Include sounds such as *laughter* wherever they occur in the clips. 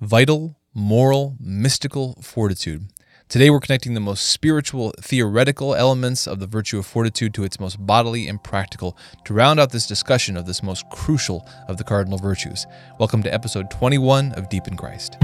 vital, moral, mystical fortitude. Today, we're connecting the most spiritual, theoretical elements of the virtue of fortitude to its most bodily and practical to round out this discussion of this most crucial of the cardinal virtues. Welcome to episode 21 of Deep in Christ.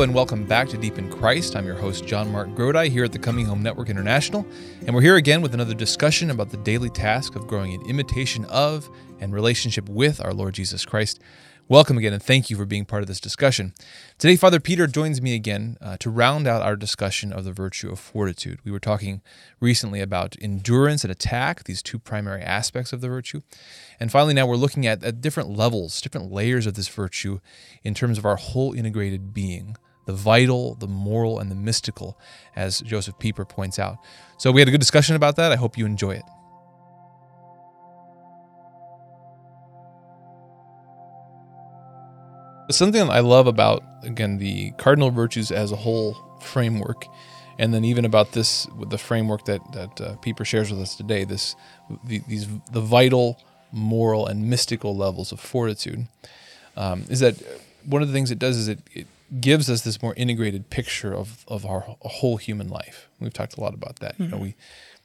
And welcome back to Deep in Christ. I'm your host, JonMarc Grodi, here at the Coming Home Network International, and we're here again with another discussion about the daily task of growing in imitation of and relationship with our Lord Jesus Christ. Welcome again, and thank you for being part of this discussion. Today, Father Peter joins me again uh, to round out our discussion of the virtue of fortitude. We were talking recently about endurance and attack, these two primary aspects of the virtue. And finally, now we're looking at, at different levels, different layers of this virtue in terms of our whole integrated being the vital, the moral, and the mystical, as Joseph Pieper points out. So we had a good discussion about that. I hope you enjoy it. Something I love about, again, the cardinal virtues as a whole framework, and then even about this, the framework that, that uh, Pieper shares with us today, this, the, these, the vital, moral, and mystical levels of fortitude, um, is that one of the things it does is it, it gives us this more integrated picture of, of our whole human life. We've talked a lot about that. Mm-hmm. You know, we,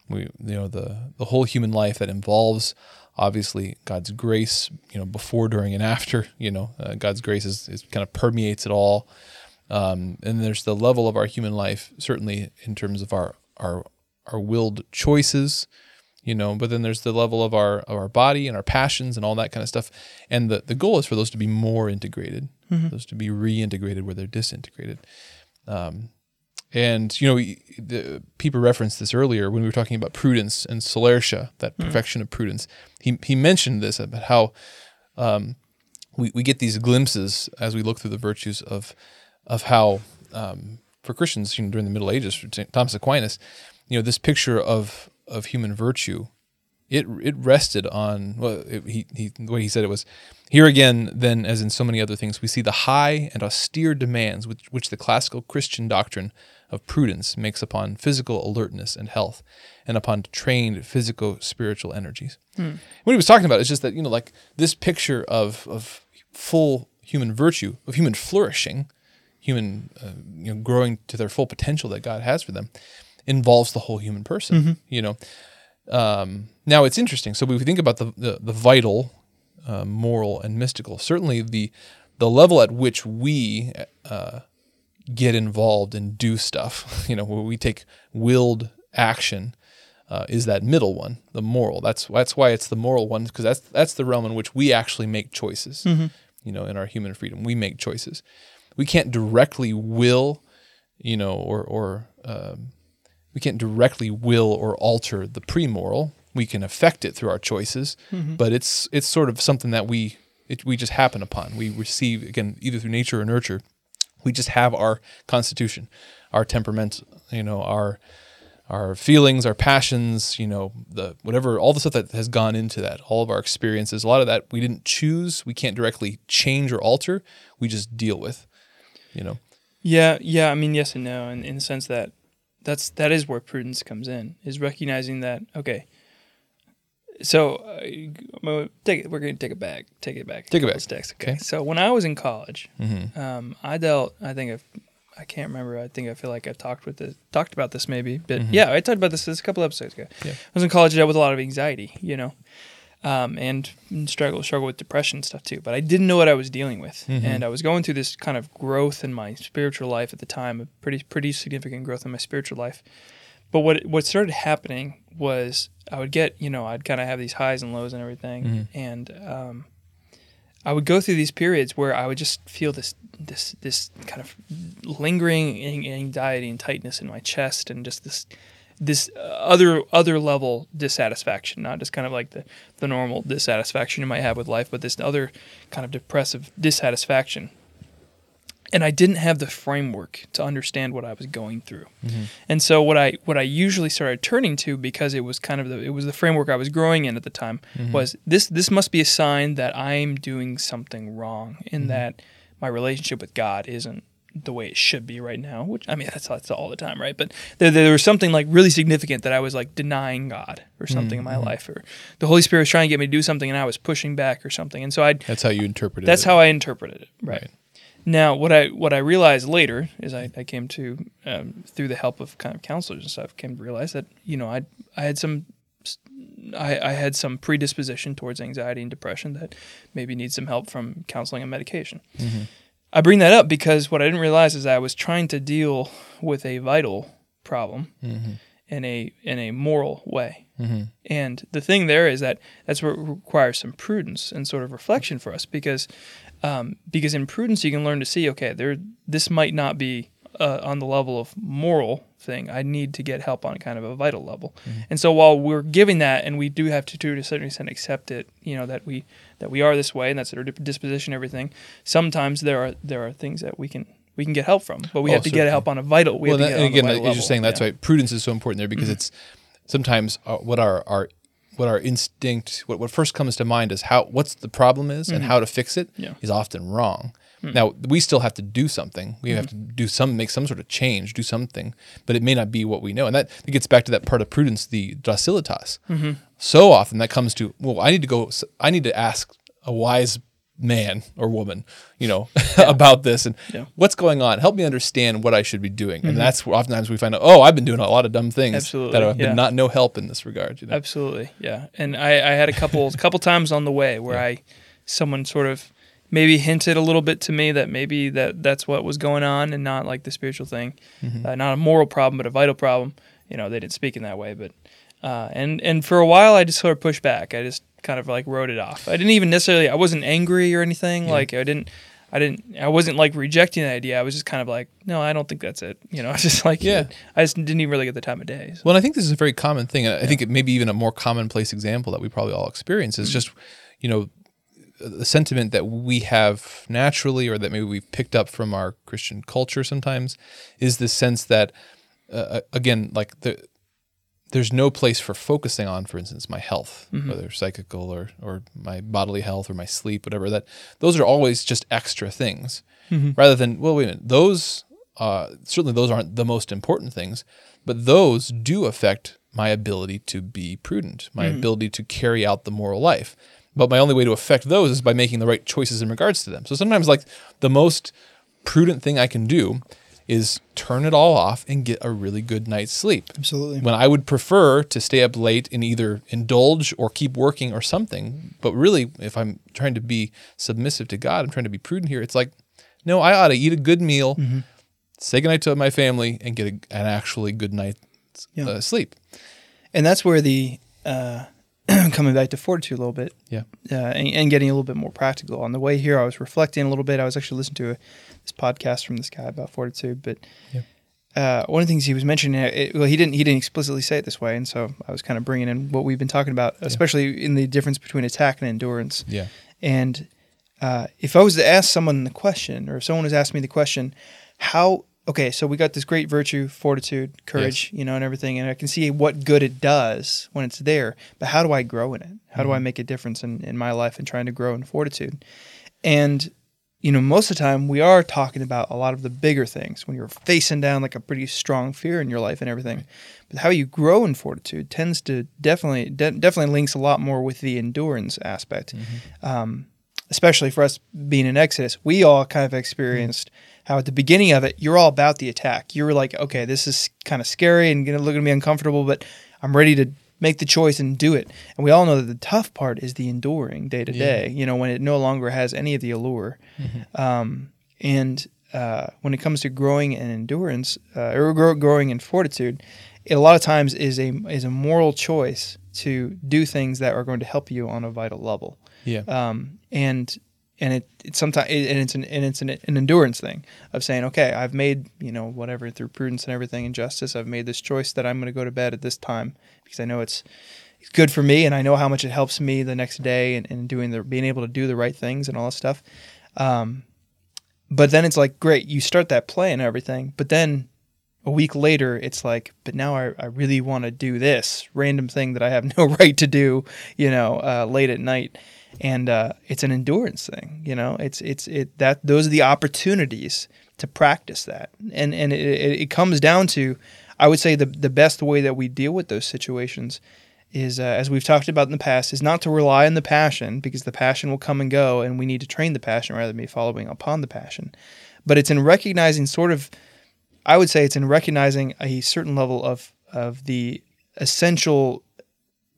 we, you know, the, the whole human life that involves obviously God's grace, you know, before, during, and after. You know, uh, God's grace is, is, kind of permeates it all. Um, and there's the level of our human life, certainly in terms of our our our willed choices, you know. But then there's the level of our of our body and our passions and all that kind of stuff. And the the goal is for those to be more integrated, mm-hmm. those to be reintegrated where they're disintegrated. Um, and you know, the, Pieper referenced this earlier when we were talking about prudence and solertia, that mm. perfection of prudence. He he mentioned this about how um, we we get these glimpses as we look through the virtues of of how um, for Christians, you know, during the Middle Ages, Thomas Aquinas, you know, this picture of of human virtue, it it rested on well, it, he he the way he said it was here again, then as in so many other things, we see the high and austere demands which which the classical Christian doctrine of prudence makes upon physical alertness and health and upon trained physical spiritual energies. Hmm. What he was talking about is just that, you know, like this picture of, of full human virtue, of human flourishing, human uh, you know, growing to their full potential that God has for them, involves the whole human person, mm-hmm. you know. Um, now it's interesting. So if we think about the, the, the vital, uh, moral, and mystical, certainly the the level at which we uh, get involved and do stuff, *laughs* you know, where we take willed action, uh, is that middle one, the moral. That's that's why it's the moral one because that's that's the realm in which we actually make choices. Mm-hmm. You know, in our human freedom, we make choices. We can't directly will, you know, or or um, we can't directly will or alter the pre-moral. We can affect it through our choices, mm-hmm. but it's it's sort of something that we it, we just happen upon. We receive again either through nature or nurture we just have our constitution, our temperament, you know, our our feelings, our passions, you know, the whatever, all the stuff that has gone into that, all of our experiences, a lot of that we didn't choose, we can't directly change or alter, we just deal with, you know. Yeah, yeah. I mean, yes and no, in, in the sense that that's that is where prudence comes in, is recognizing that okay, so uh, take it. We're going to take it back. Take it back. Take it back. Text. Okay. okay. So when I was in college, mm-hmm. um, I dealt. I think I've, I can't remember. I think I feel like I've talked with this, talked about this maybe, but mm-hmm. yeah, I talked about this, this a couple episodes ago. Yeah. I was in college. I dealt with a lot of anxiety, you know, um, and struggle struggle with depression stuff too. But I didn't know what I was dealing with, mm-hmm. and I was going through this kind of growth in my spiritual life at the time, a pretty pretty significant growth in my spiritual life. But what what started happening was I would get, you know, I'd kind of have these highs and lows and everything, mm-hmm. and um, I would go through these periods where I would just feel this this this kind of lingering anxiety and tightness in my chest, and just this this uh, other other level dissatisfaction, not just kind of like the the normal dissatisfaction you might have with life, but this other kind of depressive dissatisfaction. and I didn't have the framework to understand what I was going through. Mm-hmm. And so what I what I usually started turning to because it was kind of the it was the framework I was growing in at the time mm-hmm. was this this must be a sign that I'm doing something wrong in mm-hmm. that my relationship with God isn't the way it should be right now. Which I mean that's that's all the time, right? But there, there was something like really significant that I was like denying God or something in my life, or the Holy Spirit was trying to get me to do something and I was pushing back or something. And so I That's how you interpreted that's it. how I interpreted it, right? Right. Now, what I what I realized later is I, I came to um, through the help of kind of counselors and stuff came to realize that you know I I had some I, I had some predisposition towards anxiety and depression that maybe needs some help from counseling and medication. I bring that up because what I didn't realize is I was trying to deal with a vital problem in a in a moral way. And the thing there is that that's what requires some prudence and sort of reflection for us because um, because in prudence you can learn to see okay there this might not be uh, on the level of moral thing I need to get help on kind of a vital level and so while we're giving that and we do have to to a certain extent accept it you know that we that we are this way and that's our disposition everything sometimes there are there are things that we can we can get help from but we Oh, have to get help on a vital we well, have to that, again, like you're just saying that's Yeah. Mm-hmm. why prudence is so important there because it's sometimes uh, what our our what our instinct what, what first comes to mind is how what's the problem is and how to fix it is Mm-hmm. Yeah. often wrong. Hmm. Now we still have to do something. We Mm-hmm. have to do some make some sort of change, do something, but it may not be what we know. And that, that gets back to that part of prudence, the docilitas. Mm-hmm. So often that comes to well, I need to go. I need to ask a wise man or woman, you know, *laughs* about this and Yeah. what's going on. Help me understand what I should be doing. And that's where oftentimes we find out, oh, I've been doing a lot of dumb things Mm-hmm. Absolutely, that have been yeah. not no help in this regard. You know? Absolutely, yeah. And I, I had a couple couple *laughs* times on the way where I someone sort of maybe hinted a little bit to me that maybe that that's what was going on and not like the spiritual thing, Mm-hmm. uh, not a moral problem but a vital problem. You know, they didn't speak in that way, but uh, and and for a while I just sort of pushed back. I just kind of like wrote it off. I didn't even necessarily. I wasn't angry or anything. Like I didn't. I didn't. I wasn't like rejecting the idea. I was just kind of like, no, I don't think that's it. You know, *laughs* I was just like, Yeah. I just didn't even really get the time of day. So. Well, I think this is a very common thing. I think it may be even a more commonplace example that we probably all experience Mm-hmm. is just, you know, the sentiment that we have naturally or that maybe we've picked up from our Christian culture sometimes is the sense that, uh, again, like the, there's no place for focusing on, for instance, my health, Mm-hmm. whether psychical or, or my bodily health or my sleep, whatever. That those are always just extra things, Mm-hmm. rather than well, wait a minute, those uh, certainly those aren't the most important things, but those do affect my ability to be prudent, my Mm-hmm. ability to carry out the moral life. But my only way to affect those is by making the right choices in regards to them. So sometimes, like the most prudent thing I can do is turn it all off and get a really good night's sleep Absolutely. when I would prefer to stay up late and either indulge or keep working or something. But really, if I'm trying to be submissive to God, I'm trying to be prudent here. It's like, no, I ought to eat a good meal, Mm-hmm. say goodnight to my family, and get a, an actually good night's Yeah. uh, sleep. and that's where the uh, *clears throat* coming back to fortitude a little bit Yeah. uh, and, and getting a little bit more practical. On the way here, I was reflecting a little bit. I was actually listening to a, this podcast from this guy about fortitude, but Yeah. uh, one of the things he was mentioning, uh, it, well, he didn't he didn't explicitly say it this way, and so I was kind of bringing in what we've been talking about, especially in the difference between attack and endurance. Yeah. And uh, if I was to ask someone the question, or if someone was asking me the question, how okay, so we got this great virtue, fortitude, courage, you know, and everything, and I can see what good it does when it's there. But how do I grow in it? How do I mm-hmm. make a difference in, in my life and trying to grow in fortitude? And you know, most of the time we are talking about a lot of the bigger things when you're facing down like a pretty strong fear in your life and everything. But how you grow in fortitude tends to definitely de- definitely links a lot more with the endurance aspect. Mm-hmm. Um, especially for us being in Exodus, we all kind of mm-hmm. experienced how at the beginning of it, you're all about the attack. You were like, okay, this is kind of scary and gonna look at me uncomfortable, but I'm ready to make the choice and do it. And we all know that the tough part is the enduring day to day. You know, when it no longer has any of the allure. Um, and uh, when it comes to growing in endurance uh, or grow, growing in fortitude, it a lot of times is a is a moral choice to do things that are going to help you on a vital level Yeah. um, and and it it's sometimes and it's an and it's an, an endurance thing of saying okay I've made you know whatever through prudence and everything and justice I've made this choice that I'm going to go to bed at this time because I know it's it's good for me and I know how much it helps me the next day and, and doing the being able to do the right things and all that stuff um, but then it's like, great, you start that play and everything, but then a week later, it's like, but now I, I really want to do this random thing that I have *laughs* no right to do, you know, uh, late at night. And uh, it's an endurance thing, you know. It's it's it that those are the opportunities to practice that, and and it, it, comes down to, I would say the the best way that we deal with those situations is, uh, as we've talked about in the past, is not to rely on the passion because the passion will come and go, and we need to train the passion rather than be following upon the passion. But it's in recognizing sort of I would say it's in recognizing a certain level of of the essential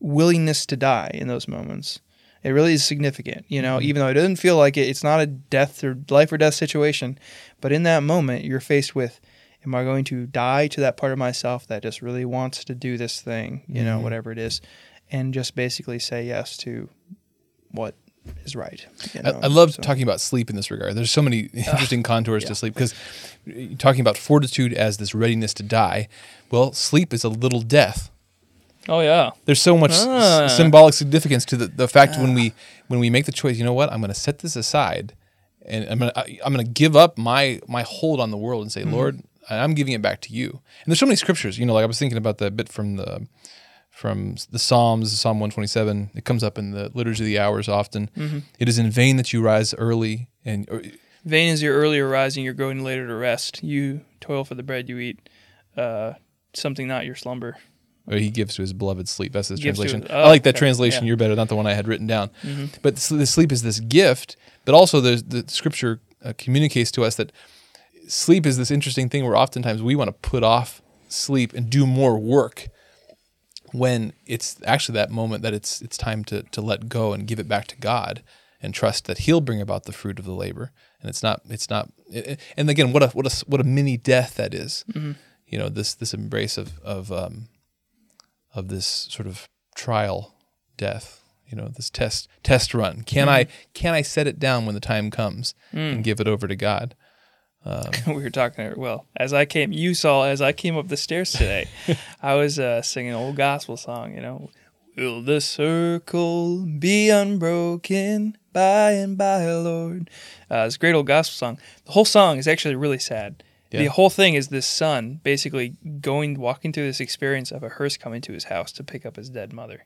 willingness to die in those moments. It really is significant, you know, even though it doesn't feel like it, it's not a death or life or death situation, but in that moment you're faced with am I going to die to that part of myself that just really wants to do this thing, you know, Mhm. whatever it is, and just basically say yes to what is right. you I, know, I love so. talking about sleep in this regard. There's so many interesting contours yeah. to sleep because talking about fortitude as this readiness to die. Well, sleep is a little death. Oh yeah. There's so much s- Ah. symbolic significance to the, the fact when we when we make the choice. You know what? I'm going to set this aside, and I'm going to I'm going to give up my my hold on the world and say, Mm-hmm. Lord, I'm giving it back to you. And there's so many scriptures. You know, like I was thinking about the bit from the from the Psalms, Psalm 127. It comes up in the liturgy of the hours often. Mm-hmm. It is in vain that you rise early and or, Vain is your earlier rising, you're going later to rest. You toil for the bread you eat. Uh, something not your slumber. Or he gives to his beloved sleep. That's his to translation. his- I oh, like that okay. translation. Yeah. You're better, not the one I had written down. Mm-hmm. But the sleep is this gift, but also the scripture uh, communicates to us that sleep is this interesting thing where oftentimes we want to put off sleep and do more work when it's actually that moment that it's it's time to to let go and give it back to God and trust that He'll bring about the fruit of the labor. And it's not it's not. it- and again, what a what a what a mini death that is. You know this this embrace of of um, of this sort of trial death. You know this test test run. Can I can I set it down when the time comes and give it over to God? *laughs* we were talking well as i came you saw as i came up the stairs today *laughs* i was uh, singing an old gospel song you know will the circle be unbroken by and by lord uh, it's a great old gospel song the whole song is actually really sad the whole thing is this son basically going walking through this experience of a hearse coming to his house to pick up his dead mother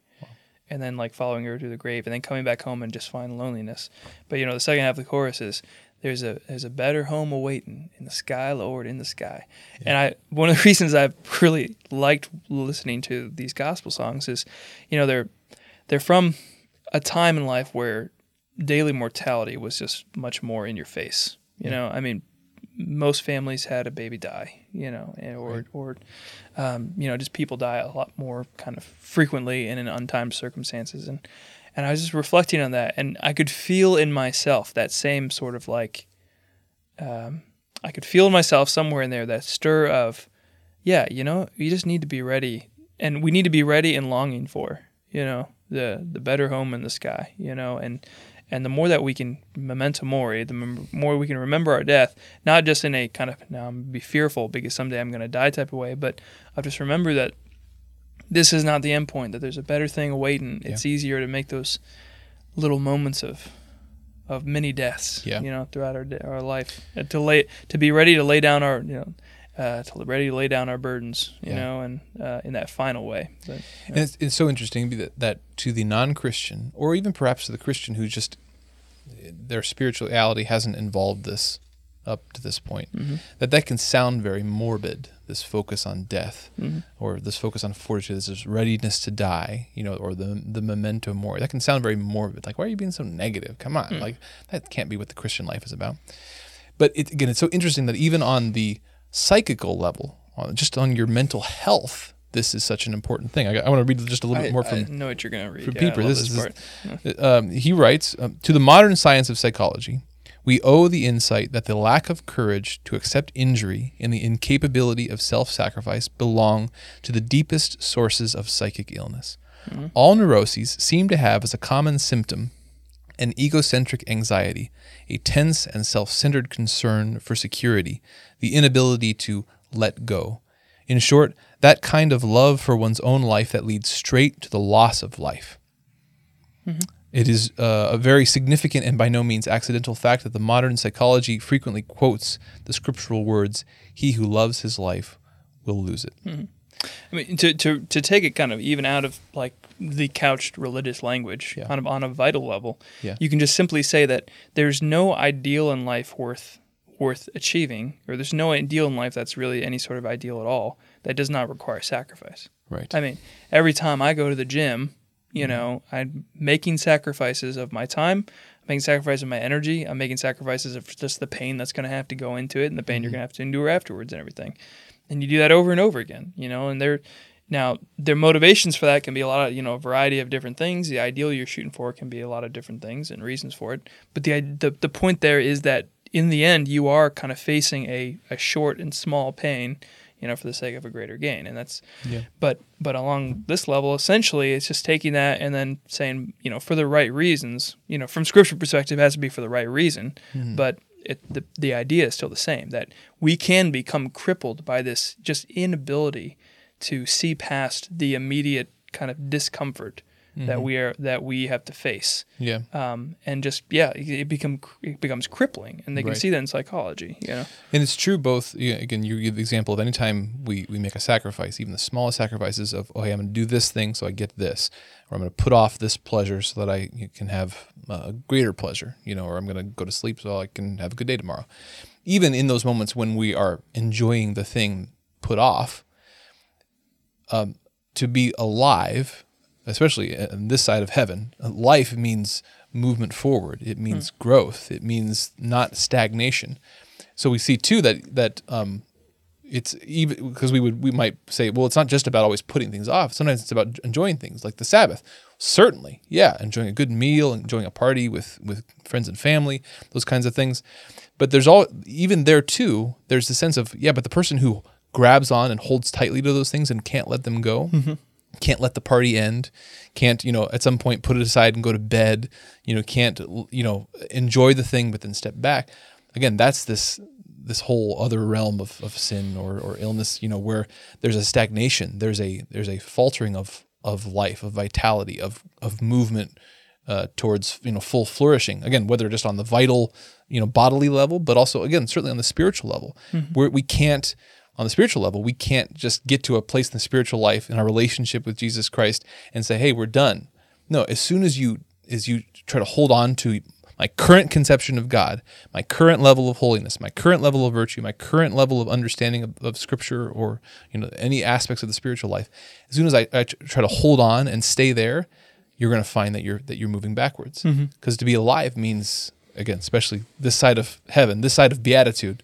and then like following her to the grave and then coming back home and just find loneliness. But you know, the second half of the chorus is there's a there's a better home awaiting in the sky, Lord, in the sky. And I one of the *laughs* reasons I've really liked listening to these gospel songs is, you know, they're they're from a time in life where daily mortality was just much more in your face. You know, I mean, most families had a baby die, you know, and- or or um, you know, just people die a lot more kind of frequently and in untimed circumstances, and and I was just reflecting on that, and I could feel in myself that same sort of like, um, I could feel in myself somewhere in there that stir of, yeah, you know, you just need to be ready, and we need to be ready and longing for, you know, the the better home in the sky, you know, and and the more that we can memento mori, the mem- more we can remember our death, not just in a kind of now I'm be fearful because someday I'm going to die type of way, but I'll just remember that this is not the end point. That there's a better thing awaiting. It's easier to make those little moments of of many deaths, Yeah. you know, throughout our our life, and to lay to be ready to lay down our you know. Uh, to ready to lay down our burdens, you Yeah. know, and uh, in that final way. But, And it's, it's so interesting that, that to the non-Christian, or even perhaps to the Christian who just their spirituality hasn't involved this up to this point, mm-hmm. that that can sound very morbid. This focus on death, mm-hmm. or this focus on fortitude, this readiness to die, you know, or the the memento mori. That can sound very morbid. Like, why are you being so negative? Come on, mm. like that can't be what the Christian life is about. But it, again, it's so interesting that even on the psychical level, on, just on your mental health, this is such an important thing. I, I want to read just a little I, bit more I from know what you're going to read. from Yeah, Pieper. love This is- *laughs* um, he writes um, to the modern science of psychology. We owe the insight that the lack of courage to accept injury and the incapability of self sacrifice belong to the deepest sources of psychic illness. All neuroses seem to have as a common symptom an egocentric anxiety, a tense and self centered concern for security, the inability to let go. In short, that kind of love for one's own life that leads straight to the loss of life. It is uh, a very significant and by no means accidental fact that the modern psychology frequently quotes the scriptural words, He who loves his life will lose it. Mm-hmm. I mean, to, to, to take it kind of even out of like the couched religious language Yeah. on, a, on a vital level, Yeah. you can just simply say that there's no ideal in life worth worth achieving, or there's no ideal in life that's really any sort of ideal at all that does not require sacrifice. Right. I mean, every time I go to the gym, you know, I'm making sacrifices of my time, I'm making sacrifices of my energy, I'm making sacrifices of just the pain that's going to have to go into it and the pain you're mm-hmm. going to have to endure afterwards and everything. And you do that over and over again, you know, and they're now their motivations for that can be a lot of, you know, a variety of different things. The ideal you're shooting for can be a lot of different things and reasons for it. But the the, the point there is that in the end you are kind of facing a, a short and small pain, you know, for the sake of a greater gain. And that's Yeah. but but along this level essentially it's just taking that and then saying you know for the right reasons you know from scripture perspective it has to be for the right reason mm-hmm. but it, the, the idea is still the same that we can become crippled by this just inability to see past the immediate kind of discomfort that we are that we have to face Yeah. um, and just yeah it, it become it becomes crippling and they can Right. see that in psychology you know And it's true both. You know, again, you give the example of anytime we, we make a sacrifice, even the smallest sacrifices of, oh, hey, I'm going to do this thing so I get this, or I'm going to put off this pleasure so that I can have a greater pleasure, you know, or I'm going to go to sleep so I can have a good day tomorrow. Even in those moments when we are enjoying the thing put off, um, to be alive, especially on this side of heaven, uh, life means movement forward. It means growth. It means not stagnation. So we see too that that um, it's even because we would we might say, well, it's not just about always putting things off. Sometimes it's about enjoying things like the Sabbath. Certainly, yeah, enjoying a good meal, enjoying a party with with friends and family, those kinds of things. But there's all even there too. There's the sense of yeah, but the person who grabs on and holds tightly to those things and can't let them go, can't let the party end, can't you know at some point put it aside and go to bed, you know can't you know enjoy the thing but then step back. Again, that's this this whole other realm of, of sin or, or illness, you know, where there's a stagnation, there's a there's a faltering of of life, of vitality, of of movement uh, towards you know full flourishing. Again, whether just on the vital, you know, bodily level, but also again certainly on the spiritual level, where we can't on the spiritual level we can't just get to a place in the spiritual life in our relationship with Jesus Christ and say, hey, we're done. No, as soon as you as you try to hold on to my current conception of God, my current level of holiness, my current level of virtue, my current level of understanding of, of Scripture, or you know any aspects of the spiritual life. As soon as I, I try to hold on and stay there, you're going to find that you're that you're moving backwards. Mm-hmm. Because to be alive means, again, especially this side of heaven, this side of beatitude,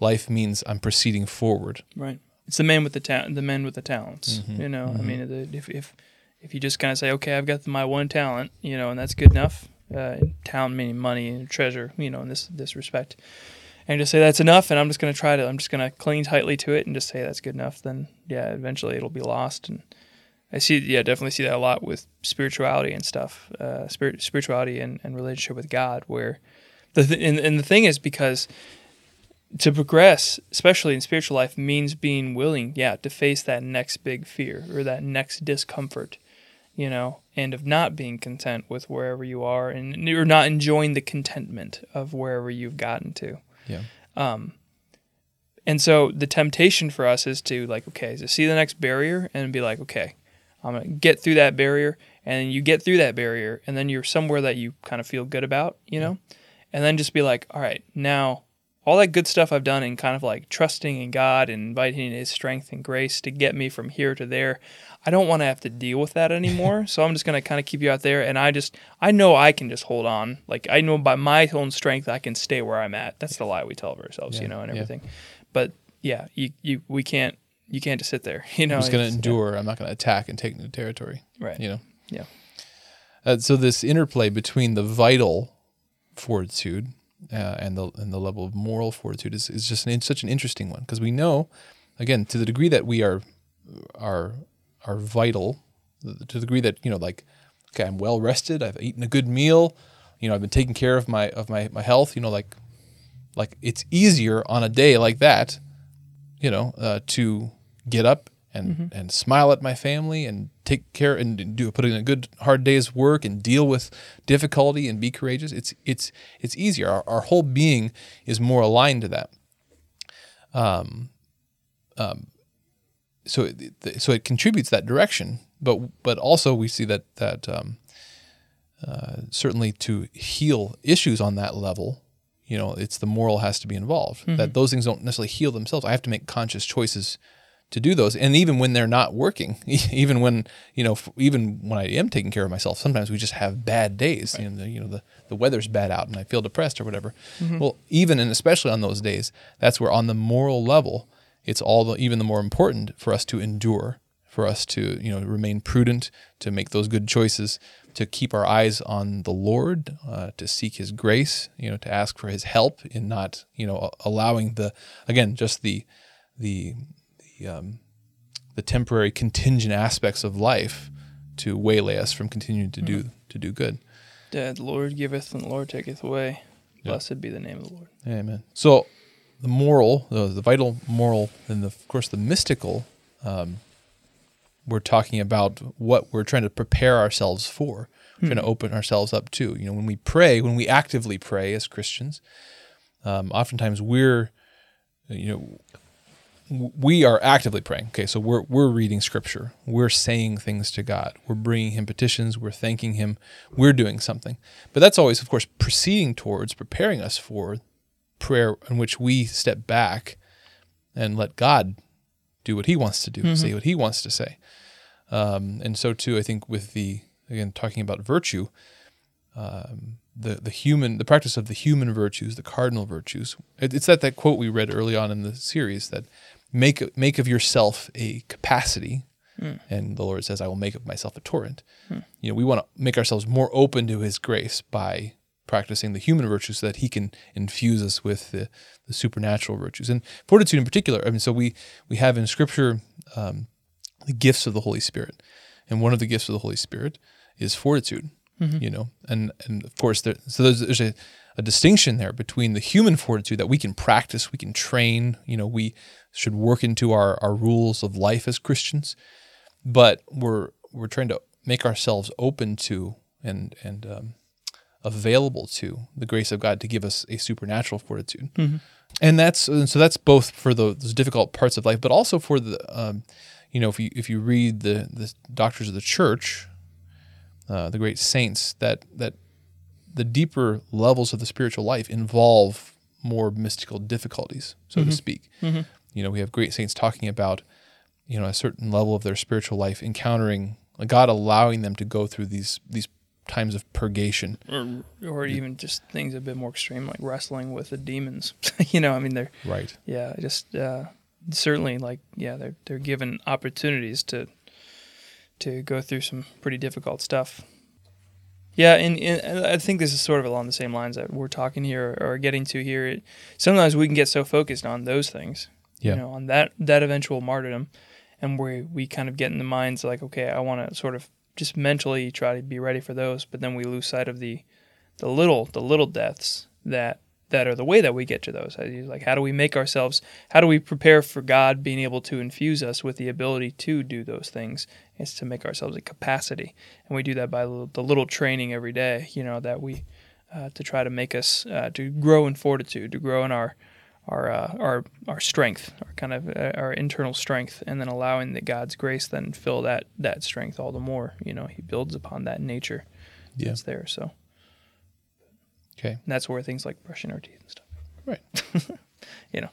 life means I'm proceeding forward. Right. It's the man with the ta- the men with the talents. Mm-hmm. You know, I mean, if if if you just kind of say, okay, I've got my one talent, you know, and that's good enough. Uh, talent meaning money and treasure, you know, in this this respect, and just say that's enough, and I'm just going to try to, I'm just going to cling tightly to it and just say that's good enough. Then yeah, eventually it'll be lost. And I see, yeah, definitely see that a lot with spirituality and stuff, uh, spirit, spirituality and, and relationship with God, where the th- and, and the thing is because to progress, especially in spiritual life, means being willing, yeah, to face that next big fear or that next discomfort, you know, and of not being content with wherever you are and you're not enjoying the contentment of wherever you've gotten to. Yeah. Um, And so the temptation for us is to like, okay, to see the next barrier and be like, okay, I'm gonna get through that barrier, and you get through that barrier, and then you're somewhere that you kind of feel good about, you know, and then just be like, all right, now all that good stuff I've done and kind of like trusting in God and inviting His strength and grace to get me from here to there. I don't want to have to deal with that anymore. *laughs* so I'm just going to kind of keep you out there. And I just, I know I can just hold on. Like I know by my own strength, I can stay where I'm at. That's the lie we tell of ourselves, Yeah, you know, and yeah. everything. But yeah, you, you, we can't, you can't just sit there, *laughs* you know. I'm just going to endure. I'm not going to attack and take new territory. Right. You know. Yeah. Uh, so this interplay between the vital fortitude uh, and the and the level of moral fortitude is, is just an, such an interesting one. Because we know, again, to the degree that we are are are vital, to the degree that you know, like, okay, I'm well rested, I've eaten a good meal, you know, I've been taking care of my of my my health, you know, like, like it's easier on a day like that, you know, uh, to get up and and smile at my family and take care and do put in a good hard day's work and deal with difficulty and be courageous. It's it's it's easier. Our, our whole being is more aligned to that. Um, um, so it, so it contributes that direction, but but also we see that that um, uh, certainly to heal issues on that level, you know, it's the moral has to be involved. Mm-hmm. That those things don't necessarily heal themselves. I have to make conscious choices to do those, and even when they're not working, *laughs* even when you know, even when I am taking care of myself, sometimes we just have bad days. Right. You know, the, you know the, the weather's bad out, and I feel depressed or whatever. Mm-hmm. Well, even and especially on those days, that's where on the moral level it's all the, even the more important for us to endure, for us to you know remain prudent, to make those good choices, to keep our eyes on the Lord, uh, to seek His grace, you know, to ask for His help in not you know allowing the again just the the the um, the temporary contingent aspects of life to waylay us from continuing to do mm-hmm. to do good. Yeah, the Lord giveth and the Lord taketh away. Blessed be the name of the Lord. Amen. So the moral, the, the vital moral, and the, of course the mystical, um, we're talking about what we're trying to prepare ourselves for, hmm. trying to open ourselves up to. You know, when we pray, when we actively pray as Christians, um, oftentimes we're, you know, we are actively praying. Okay, so we're we're reading scripture, we're saying things to God, we're bringing Him petitions, we're thanking Him, we're doing something. But that's always, of course, proceeding towards preparing us for prayer in which we step back and let God do what He wants to do, mm-hmm. say what He wants to say. Um, and so too, I think with the again talking about virtue, um, the the human the practice of the human virtues, the cardinal virtues. It, it's that that quote we read early on in the series that make make of yourself a capacity. Mm. And the Lord says, "I will make of myself a torrent." Mm. You know, we want to make ourselves more open to His grace by practicing the human virtues so that he can infuse us with the, the supernatural virtues and fortitude in particular. I mean, so we we have in Scripture um, the gifts of the Holy Spirit, and one of the gifts of the Holy Spirit is fortitude. Mm-hmm. You know, and and of course there so there's, there's a, a distinction there between the human fortitude that we can practice, we can train. You know, we should work into our our rules of life as Christians, but we're we're trying to make ourselves open to and and um, available to the grace of God to give us a supernatural fortitude. Mm-hmm. And that's and so that's both for the, those difficult parts of life, but also for the um, you know if you if you read the the doctors of the church, uh, the great saints, that that the deeper levels of the spiritual life involve more mystical difficulties, so mm-hmm. to speak. Mm-hmm. You know, we have great saints talking about you know a certain level of their spiritual life encountering God allowing them to go through these these times of purgation, or, or even just things a bit more extreme, like wrestling with the demons. *laughs* you know, I mean, they're right. Yeah, just uh, certainly like yeah, they're they're given opportunities to to go through some pretty difficult stuff. Yeah, and, and, I think this is sort of along the same lines that we're talking here or getting to here. Sometimes we can get so focused on those things, yeah. you know, on that that eventual martyrdom, and we we kind of get in the minds like, okay, I want to sort of just mentally try to be ready for those, but then we lose sight of the the little the little deaths that that are the way that we get to those. Like how do we make ourselves how do we prepare for God being able to infuse us with the ability to do those things? Is to make ourselves a capacity, and we do that by the little training every day. You know that we uh, to try to make us uh, to grow in fortitude, to grow in our our uh, our our strength, our kind of uh, our internal strength, and then allowing that God's grace then fill that that strength all the more. You know, He builds upon that nature yeah. that's there. So, okay, and that's where things like brushing our teeth and stuff. Right. *laughs* you know,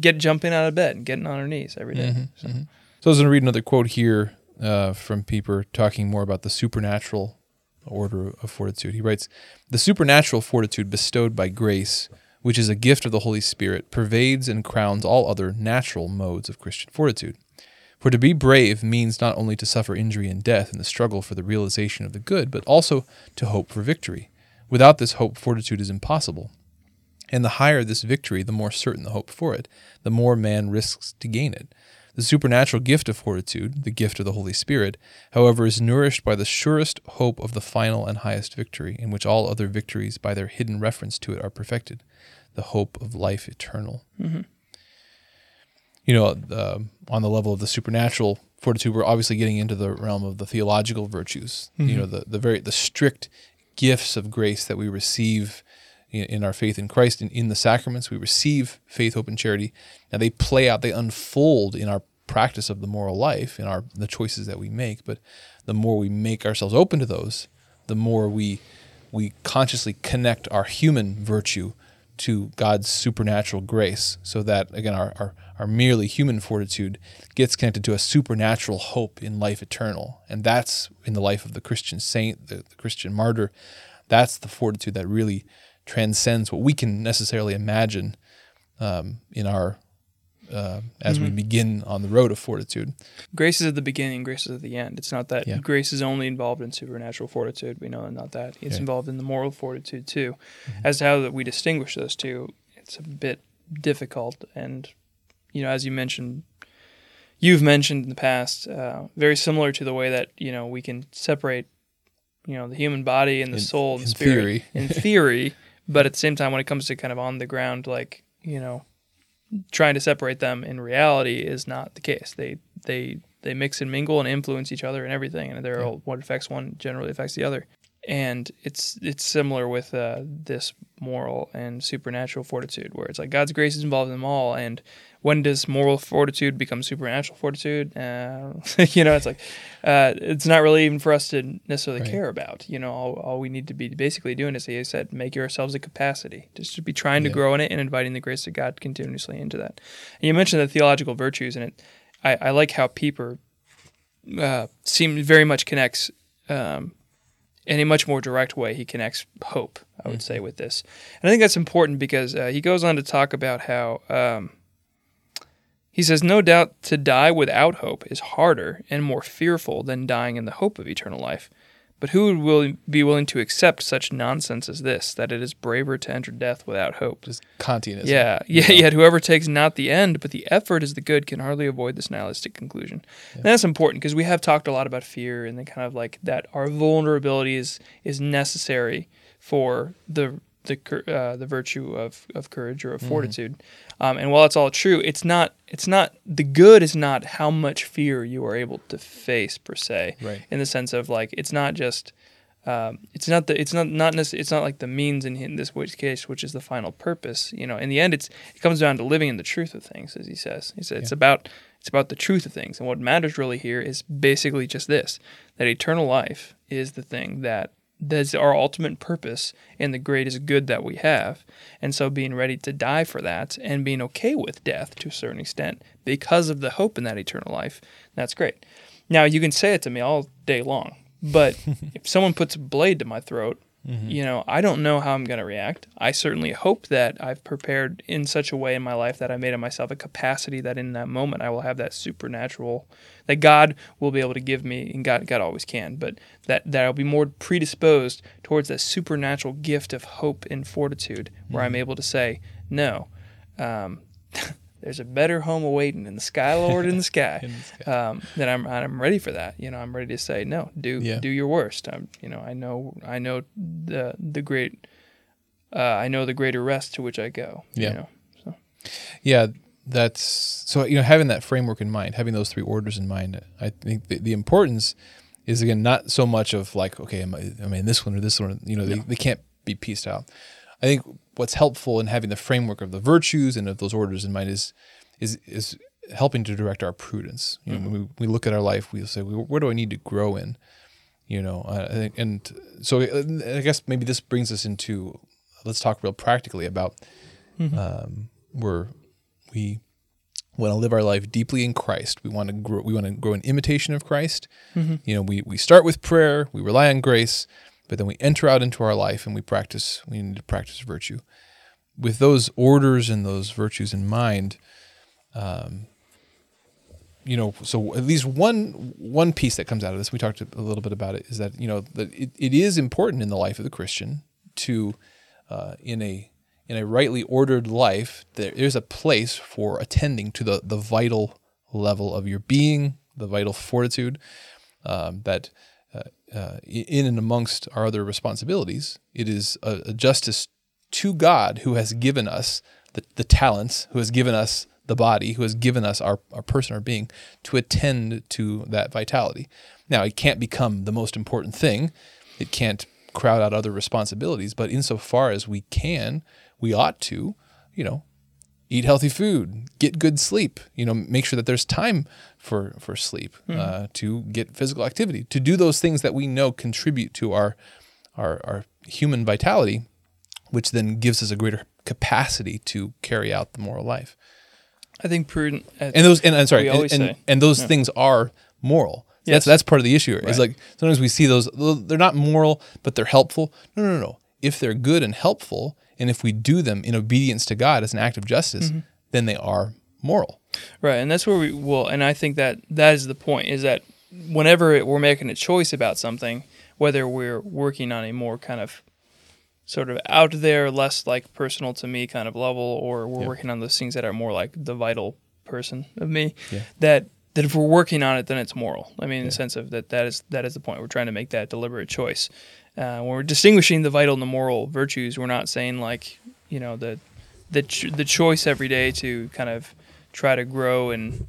get jumping out of bed and getting on our knees every day, mm-hmm, so. Mm-hmm. so I was going to read another quote here uh, from Pieper talking more about the supernatural order of fortitude. He writes, "The supernatural fortitude bestowed by grace." Which is a gift of the Holy Spirit, pervades and crowns all other natural modes of Christian fortitude. For to be brave means not only to suffer injury and death in the struggle for the realization of the good, but also to hope for victory. Without this hope, fortitude is impossible. And the higher this victory, the more certain the hope for it, the more man risks to gain it. The supernatural gift of fortitude, the gift of the Holy Spirit, however, is nourished by the surest hope of the final and highest victory, in which all other victories, by their hidden reference to it, are perfected the hope of life eternal. Mm-hmm. you know, uh, on the level of the supernatural fortitude, we're obviously getting into the realm of the theological virtues. Mm-hmm. You know, the the very the strict gifts of grace that we receive in, our faith in Christ and in, in the sacraments. We receive faith, hope, and charity. Now they play out, they unfold in our practice of the moral life, in our the choices that we make. But the more we make ourselves open to those, the more we we consciously connect our human virtue to God's supernatural grace, so that again our, our, our merely human fortitude gets connected to a supernatural hope in life eternal. And that's in the life of the Christian saint, the, the Christian martyr. That's the fortitude that really transcends what we can necessarily imagine um, in our uh, as mm-hmm. we begin on the road of fortitude. Grace is at the beginning, grace is at the end. It's not that yeah. grace is only involved in supernatural fortitude. We know not that. It's yeah. involved in the moral fortitude too. Mm-hmm. As to how that we distinguish those two, it's a bit difficult. And, you know, as you mentioned, you've mentioned in the past, uh, very similar to the way that, you know, we can separate, you know, the human body and the in, soul and the spirit theory. in *laughs* theory. But at the same time, when it comes to kind of on the ground, like, you know, trying to separate them in reality is not the case. They they they mix and mingle and influence each other and everything, and they're yeah. all, what affects one generally affects the other. And it's it's similar with uh, this moral and supernatural fortitude, where it's like God's grace is involved in them all, and when does moral fortitude become supernatural fortitude? Uh, *laughs* you know, it's like uh, it's not really even for us to necessarily right. care about. You know, all, all, we need to be basically doing is, he said, make yourselves a capacity, just to be trying yeah. to grow in it and inviting the grace of God continuously into that. And you mentioned the theological virtues, and it, I, I like how Pieper uh, seems very much connects. Um, in a much more direct way, he connects hope, I would mm-hmm. say, with this. And I think that's important because uh, he goes on to talk about how um, he says, No doubt to die without hope is harder and more fearful than dying in the hope of eternal life. But who would be willing to accept such nonsense as this, that it is braver to enter death without hope? Just Kantianism. Yeah, yeah, know? yet whoever takes not the end, but the effort is the good, can hardly avoid this nihilistic conclusion. Yeah. And that's important because we have talked a lot about fear and the kind of like that our vulnerability is, is necessary for the the uh, the virtue of, of courage or of mm-hmm. fortitude. Um, and while it's all true, it's not it's not the good is not how much fear you are able to face per se. Right. In the sense of like it's not just um, it's not the it's not not necess- it's not like the means in, in this case, which is the final purpose. You know, in the end, it's it comes down to living in the truth of things, as he says. He says yeah. it's about it's about the truth of things, and what matters really here is basically just this: that eternal life is the thing that that's our ultimate purpose and the greatest good that we have. And so being ready to die for that and being okay with death to a certain extent because of the hope in that eternal life, that's great. Now you can say it to me all day long, but *laughs* if someone puts a blade to my throat Mm-hmm. You know, I don't know how I'm going to react. I certainly hope that I've prepared in such a way in my life that I made of myself a capacity that in that moment I will have that supernatural that God will be able to give me, and God, God always can, but that, that I'll be more predisposed towards that supernatural gift of hope and fortitude where mm-hmm. I'm able to say, no, um, *laughs* there's a better home awaiting in the sky, Lord, in the sky. *laughs* in the sky. Um, then I'm I'm ready for that. You know, I'm ready to say no. Do yeah. do your worst. I'm you know I know I know the the great uh, I know the greater rest to which I go. Yeah. You know, so. Yeah, that's so you know having that framework in mind, having those three orders in mind. I think the, the importance is again not so much of like okay, am I, am I in this one or this one? You know, they, they can't be pieced out. I think what's helpful in having the framework of the virtues and of those orders in mind is is is helping to direct our prudence. You know, mm-hmm. when we, we look at our life, we say, where do I need to grow in? You know, think, and so I guess maybe this brings us into let's talk real practically about mm-hmm. um, where we want to live our life deeply in Christ. We want to grow. We want to grow in imitation of Christ. Mm-hmm. You know, we we start with prayer. We rely on grace, but then we enter out into our life and we practice, we need to practice virtue. With those orders and those virtues in mind, um, you know, so at least one one piece that comes out of this, we talked a little bit about it, is that you know that it, it is important in the life of the Christian to, uh, in a in a rightly ordered life, there is a place for attending to the the vital level of your being, the vital fortitude um, that uh, in and amongst our other responsibilities, it is a, a, justice to God who has given us the, the talents, who has given us the body, who has given us our, our person, our being, to attend to that vitality. Now, it can't become the most important thing. It can't crowd out other responsibilities, but insofar as we can, we ought to, you know, eat healthy food, get good sleep, you know, make sure that there's time for for sleep, mm-hmm. uh, to get physical activity, to do those things that we know contribute to our our, our human vitality, which then gives us a greater capacity to carry out the moral life. I think prudent. And those, and I'm sorry, and, and, and, those yeah. things are moral. yes. That's that's part of the issue. Right. Is like sometimes we see those they're not moral, but they're helpful. No, no, no. If they're good and helpful, and if we do them in obedience to God as an act of justice, mm-hmm. then they are moral. Right, and that's where we will. And I think that that is the point: is that whenever we're making a choice about something, whether we're working on a more kind of sort of out there, less like personal to me kind of level, or we're yeah. working on those things that are more like the vital person of me, yeah. that that if we're working on it, then it's moral. I mean, in yeah. the sense of that that is that is the point. We're trying to make that deliberate choice. Uh, when we're distinguishing the vital and the moral virtues, we're not saying like you know the the ch- the choice every day to kind of try to grow and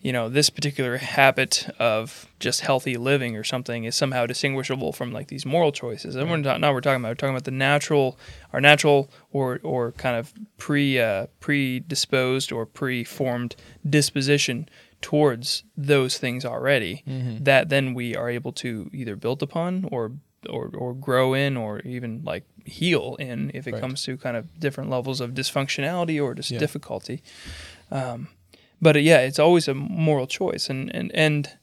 you know this particular habit of just healthy living or something is somehow distinguishable from like these moral choices and we're not now we're talking about we're talking about the natural our natural or or kind of pre uh, predisposed or pre-formed disposition towards those things already mm-hmm. that then we are able to either build upon or or or grow in or even like heal in if it right. comes to kind of different levels of dysfunctionality or just yeah. difficulty um, but uh, yeah, it's always a moral choice, and and and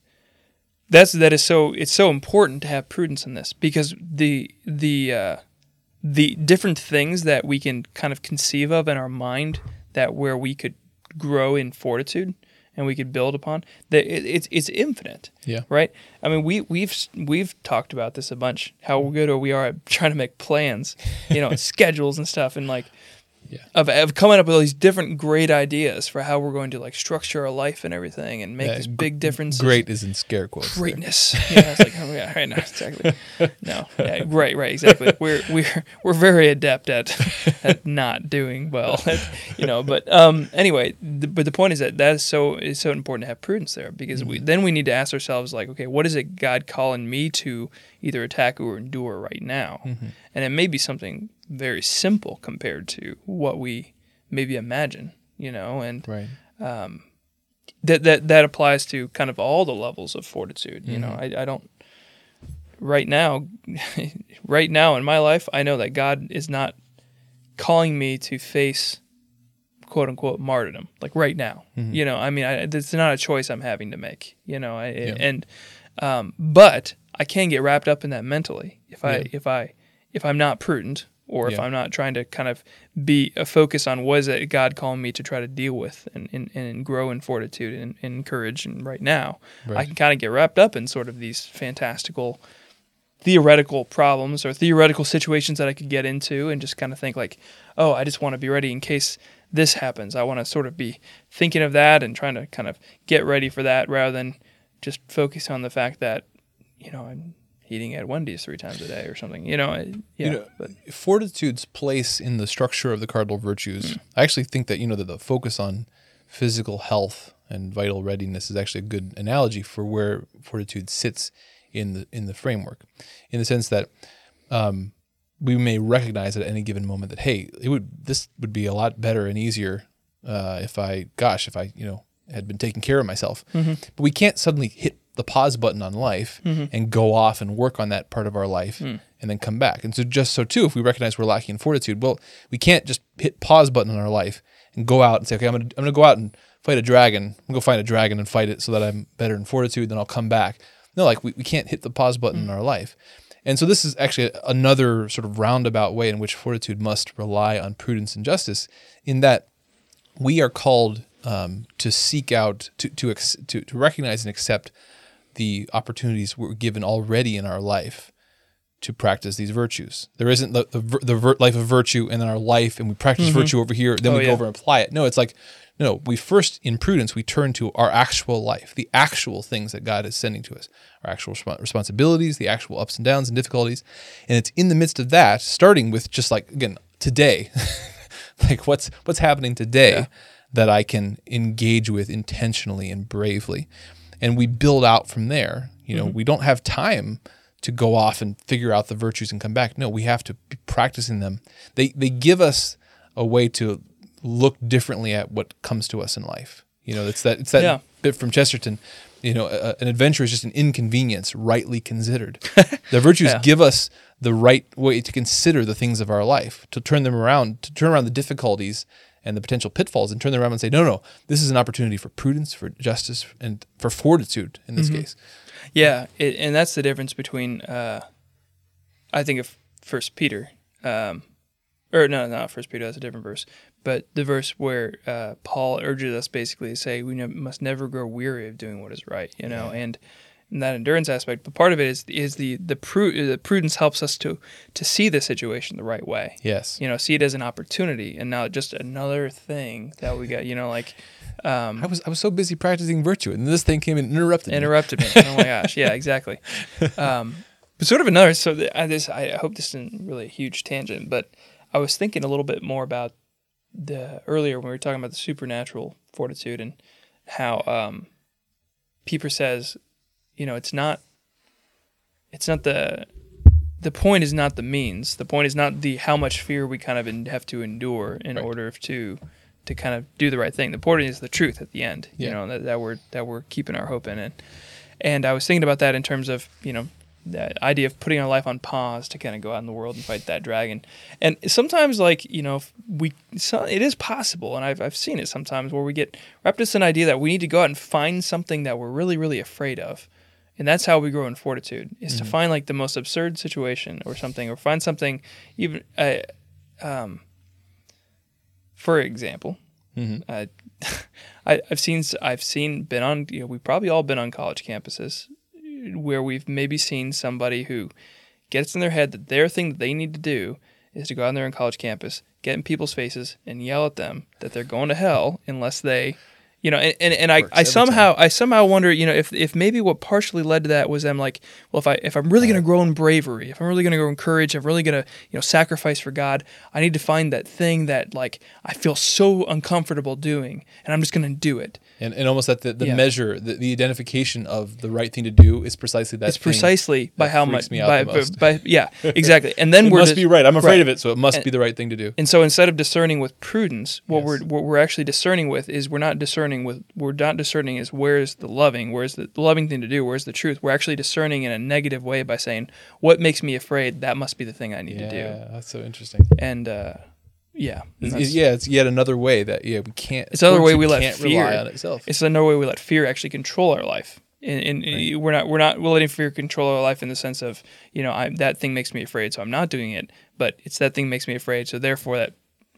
that's that is so it's so important to have prudence in this because the the uh, the different things that we can kind of conceive of in our mind that where we could grow in fortitude and we could build upon that it, it's it's infinite yeah. right? I mean we we've we've talked about this a bunch how good we are at trying to make plans you know *laughs* schedules and stuff and like yeah. of, of coming up with all these different great ideas for how we're going to like structure our life and everything and make yeah, this big difference. Great is in scare quotes. Greatness. yeah, it's like oh yeah, right now exactly. No, yeah, right, right, exactly. We're we're we're very adept at at not doing well, *laughs* at, you know. But um, anyway, the, but the point is that that is so is so important to have prudence there because mm-hmm. we then we need to ask ourselves like, okay, what is it God calling me to either attack or endure right now? Mm-hmm. And it may be something very simple compared to what we maybe imagine, you know, and right. um, that that that applies to kind of all the levels of fortitude. You mm-hmm. know, I, I don't right now, *laughs* right now in my life, I know that God is not calling me to face quote unquote martyrdom like right now. Mm-hmm. You know, I mean, I, it's not a choice I'm having to make. You know, I, yeah. and um, but I can get wrapped up in that mentally if I yeah. if I if I'm not prudent or if yeah. I'm not trying to kind of be a focus on what is it God calling me to try to deal with and, and, and grow in fortitude and, and courage. And right now, right. I can kind of get wrapped up in sort of these fantastical theoretical problems or theoretical situations that I could get into and just kind of think like, oh, I just want to be ready in case this happens. I want to sort of be thinking of that and trying to kind of get ready for that rather than just focus on the fact that, you know, I'm eating at Wendy's three times a day or something. You know, yeah. You know, but. Fortitude's place in the structure of the cardinal virtues. Mm. I actually think that you know that the focus on physical health and vital readiness is actually a good analogy for where fortitude sits in the in the framework, in the sense that. Um, we may recognize at any given moment that hey, it would this would be a lot better and easier uh, if I, gosh, if I you know had been taking care of myself. Mm-hmm. But we can't suddenly hit the pause button on life mm-hmm. and go off and work on that part of our life mm. and then come back. And so just so too, if we recognize we're lacking in fortitude, well, we can't just hit pause button on our life and go out and say, okay, I'm gonna I'm gonna go out and fight a dragon. I'm gonna go find a dragon and fight it so that I'm better in fortitude, then I'll come back. No, like we, we can't hit the pause button mm. in our life. And so this is actually another sort of roundabout way in which fortitude must rely on prudence and justice, in that we are called um, to seek out to to, to to recognize and accept the opportunities we're given already in our life to practice these virtues. There isn't the the, the life of virtue and then our life, and we practice mm-hmm. virtue over here, then oh, we go over and apply it. No, it's like no. We first, in prudence, we turn to our actual life, the actual things that God is sending to us, our actual responsibilities, the actual ups and downs and difficulties, and it's in the midst of that, starting with just like again today, *laughs* like what's what's happening today. Yeah that I can engage with intentionally and bravely. And we build out from there. You know, mm-hmm. we don't have time to go off and figure out the virtues and come back. No, we have to be practicing them. They they give us a way to look differently at what comes to us in life. You know, it's that it's that Yeah. bit from Chesterton. You know, a, an adventure is just an inconvenience, rightly considered. *laughs* the virtues Yeah. give us the right way to consider the things of our life, to turn them around, to turn around the difficulties and the potential pitfalls, and turn them around and say, no, no, this is an opportunity for prudence, for justice, and for fortitude in this case. Yeah, it, and that's the difference between uh, I think of First Peter, um, or no, not First Peter. That's a different verse. But the verse where uh, Paul urges us basically to say we ne- must never grow weary of doing what is right, you know, and, and that endurance aspect. But part of it is is the the, pru- the prudence helps us to to see the situation the right way. Yes. You know, see it as an opportunity and not just another thing that we got. You know, like um, I was I was so busy practicing virtue, and this thing came and interrupted me. interrupted me. Oh my gosh, yeah, exactly. *laughs* Um, but sort of another. So I, this, I hope this isn't really a huge tangent, but I was thinking a little bit more about the earlier when we were talking about the supernatural fortitude and how um, Pieper says, you know, it's not, it's not the. The point is not the means. The point is not the how much fear we kind of en- have to endure in Right. order to to kind of do the right thing. The point is the truth at the end. You know that, that we're that we're keeping our hope in it. And I was thinking about that in terms of you know that idea of putting our life on pause to kind of go out in the world and fight that dragon. And sometimes, like you know, we so, it is possible, and I've I've seen it sometimes where we get wrapped into an idea that we need to go out and find something that we're really really afraid of. And that's how we grow in fortitude is to find like the most absurd situation or something, or find something even, uh, um, for example, I, *laughs* I, I've seen I've seen been on you know we've probably all been on college campuses where we've maybe seen somebody who gets in their head that their thing that they need to do is to go out there on college campus, get in people's faces and yell at them that they're going to hell unless they you know, and, and, and I, I somehow I somehow wonder, you know, if if maybe what partially led to that was them like, well, if I if I'm really going to grow in bravery, if I'm really going to grow in courage, if I'm really going to you know sacrifice for God, I need to find that thing that like I feel so uncomfortable doing, and I'm just going to do it. and, and almost that the, the Yeah. measure, the, the identification of the right thing to do is precisely that. it's thing. precisely by that how much me out by, the most. by yeah *laughs* exactly, and then It we're must just- be right. I'm afraid right. of it, so it must And- be the right thing to do. And so instead of discerning with prudence, what Yes. we're what we're actually discerning with is we're not discerning with we're not discerning is where's the loving, where's the, the loving thing to do, where's the truth. We're actually discerning in a negative way by saying what makes me afraid. That must be the thing I need yeah, to do. Yeah, that's so interesting. And uh, yeah, It's- yeah, it's yet another way that yeah we can't. It's another way we let fear- rely on itself. it's another way we let fear actually control our life. And, and we're not we're not letting fear control our life in the sense of you know I, that thing makes me afraid, so I'm not doing it. But it's that thing makes me afraid, so therefore that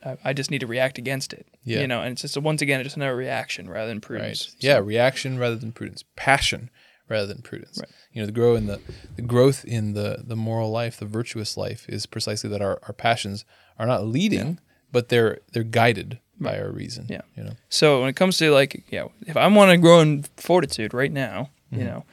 I, I just need to react against it. Yeah. You know, and it's just once again it's just another reaction rather than prudence. Right. prudence. Yeah, reaction rather than prudence, passion rather than prudence. Right. You know, the grow in the the growth in the the moral life, the virtuous life, is precisely that our, our passions are not leading, but they're they're guided by our reason. Yeah. You know. So when it comes to like, yeah, if I want to grow in fortitude right now, Mm-hmm. you know,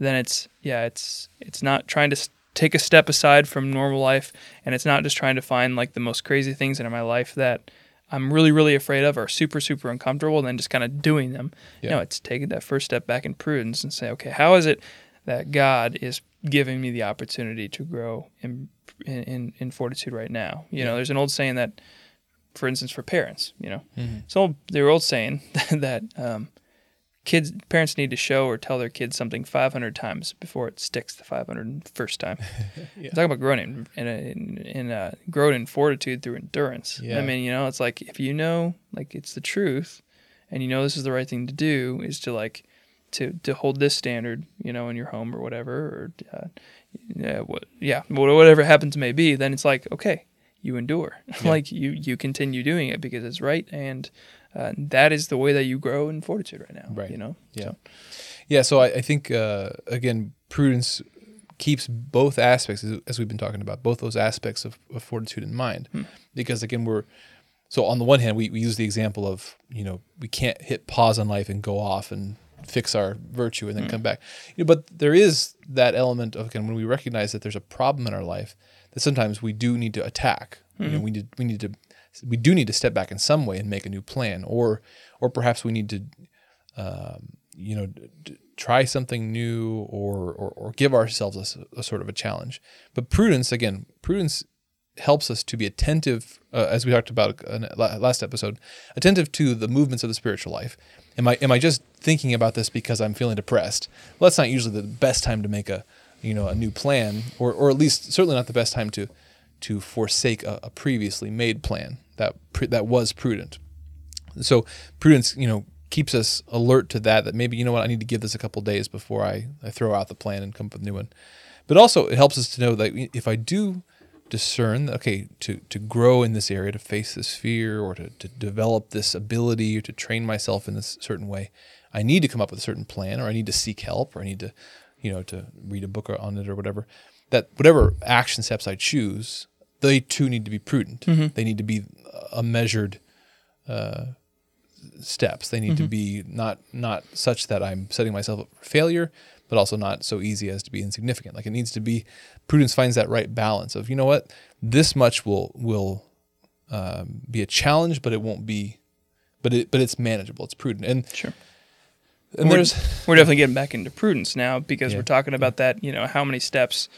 then it's yeah, it's it's not trying to take a step aside from normal life, and it's not just trying to find like the most crazy things in my life that I'm really really afraid of or super super uncomfortable, and then just kind of doing them. Yeah. No, it's taking that first step back in prudence and say, okay, how is it that God is giving me the opportunity to grow in in, in fortitude right now? You know, there's an old saying that, for instance, for parents, you know, it's old their old saying *laughs* that um, kids parents need to show or tell their kids something 500 times before it sticks the 501st time. *laughs* Yeah. Talk about growing in in, in, in uh, growing in fortitude through endurance. Yeah. I mean, you know, it's like if you know like it's the truth, and you know this is the right thing to do, is to like to to hold this standard, you know, in your home or whatever, or uh, yeah, what, yeah, whatever happens may be. Then it's like okay, you endure, *laughs* like you you continue doing it because it's right, and uh, that is the way that you grow in fortitude right now. Right. You know. Yeah. Yeah. So I, I think uh, again, prudence keeps both aspects, as, as we've been talking about, both those aspects of, of fortitude in mind, because again, we're so on the one hand, we, we use the example of you know we can't hit pause on life and go off and fix our virtue and then come back, you know, but there is that element of again when we recognize that there's a problem in our life that sometimes we do need to attack. You know, we need we need to we do need to step back in some way and make a new plan, or or perhaps we need to, um, you know, d- try something new or or, or give ourselves a, a, sort of a challenge. But prudence, again, prudence helps us to be attentive, uh, as we talked about in last episode, attentive to the movements of the spiritual life. Am I am I just thinking about this because I'm feeling depressed? Well, that's not usually the best time to make a you know a new plan, or or at least certainly not the best time to to forsake a, a previously made plan that that was prudent. So prudence, you know, keeps us alert to that. That maybe you know what I need to give this a couple days before I, I throw out the plan and come up with a new one. But also it helps us to know that if I do discern, okay, to to grow in this area, to face this fear, or to to develop this ability, or to train myself in this certain way, I need to come up with a certain plan, or I need to seek help, or I need to, you know, to read a book on it or whatever. That whatever action steps I choose, they too need to be prudent. Mm-hmm. They need to be a measured uh, steps. They need mm-hmm. to be not not such that I'm setting myself up for failure, but also not so easy as to be insignificant. Like it needs to be prudence finds that right balance of you know what this much will will um, be a challenge, but it won't be, but it but it's manageable. It's prudent and sure. And we're, there's we're definitely getting back into prudence now because yeah. we're talking about that. You know how many steps,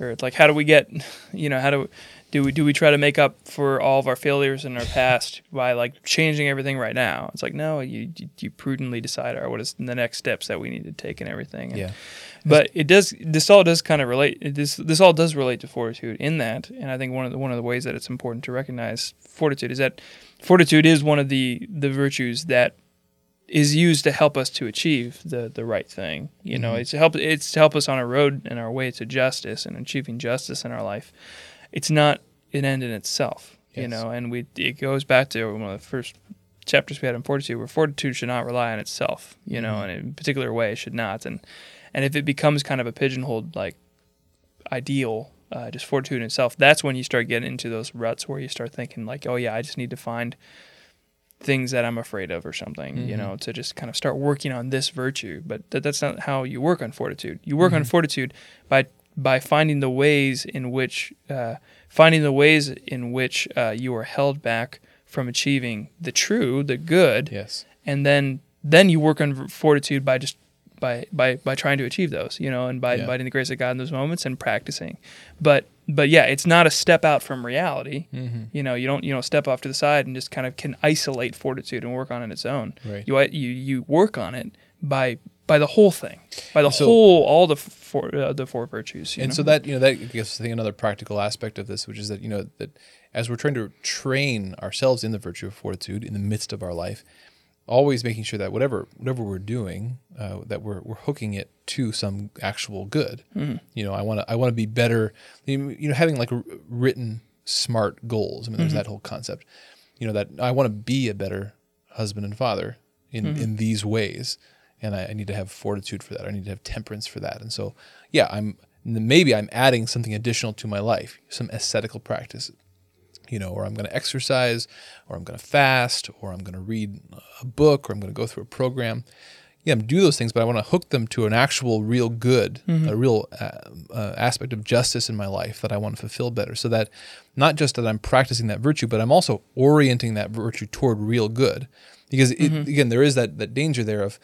or like how do we get, you know how do do we do we try to make up for all of our failures in our past by like changing everything right now? It's like no, you you, prudently decide or what is the next steps that we need to take and everything. And, yeah. But it does. This all does kind of relate. This this all does relate to fortitude in that, and I think one of the one of the ways that it's important to recognize fortitude is that fortitude is one of the the virtues that is used to help us to achieve the the right thing. You know, mm-hmm. it's to help it's to help us on our road and our way to justice and achieving justice in our life it's not an end in itself, yes. you know. And we it goes back to one of the first chapters we had in fortitude, where fortitude should not rely on itself, you know, mm-hmm. and in a particular way it should not. And and if it becomes kind of a pigeonholed like ideal, uh, just fortitude in itself, that's when you start getting into those ruts where you start thinking like, oh yeah, I just need to find things that I'm afraid of or something, mm-hmm. you know, to just kind of start working on this virtue. But th- that's not how you work on fortitude. You work mm-hmm. on fortitude by by finding the ways in which uh, finding the ways in which uh, you are held back from achieving the true, the good. Yes. And then then you work on fortitude by just by by by trying to achieve those, you know, and by yeah. inviting the grace of God in those moments and practicing. But but yeah, it's not a step out from reality. Mm-hmm. You know, you don't you know step off to the side and just kind of can isolate fortitude and work on it its own. Right. You you you work on it by by the whole thing, by the so, whole, all the four, uh, the four virtues. and know? so that you know that gives I think another practical aspect of this, which is that you know that as we're trying to train ourselves in the virtue of fortitude in the midst of our life, always making sure that whatever whatever we're doing, uh, that we're we're hooking it to some actual good. Mm-hmm. You know, I want to I want to be better. You know, having like written smart goals. I mean, there's mm-hmm. that whole concept. You know, that I want to be a better husband and father in mm-hmm. in these ways and I, I, need to have fortitude for that. I need to have temperance for that. And so, yeah, I'm maybe I'm adding something additional to my life, some ascetical practice, you know, or I'm going to exercise, or I'm going to fast, or I'm going to read a book, or I'm going to go through a program. Yeah, I'm do those things, but I want to hook them to an actual, real good, mm-hmm. a real uh, uh, aspect of justice in my life that I want to fulfill better. So that not just that I'm practicing that virtue, but I'm also orienting that virtue toward real good. Because it, mm-hmm. again, there is that that danger there of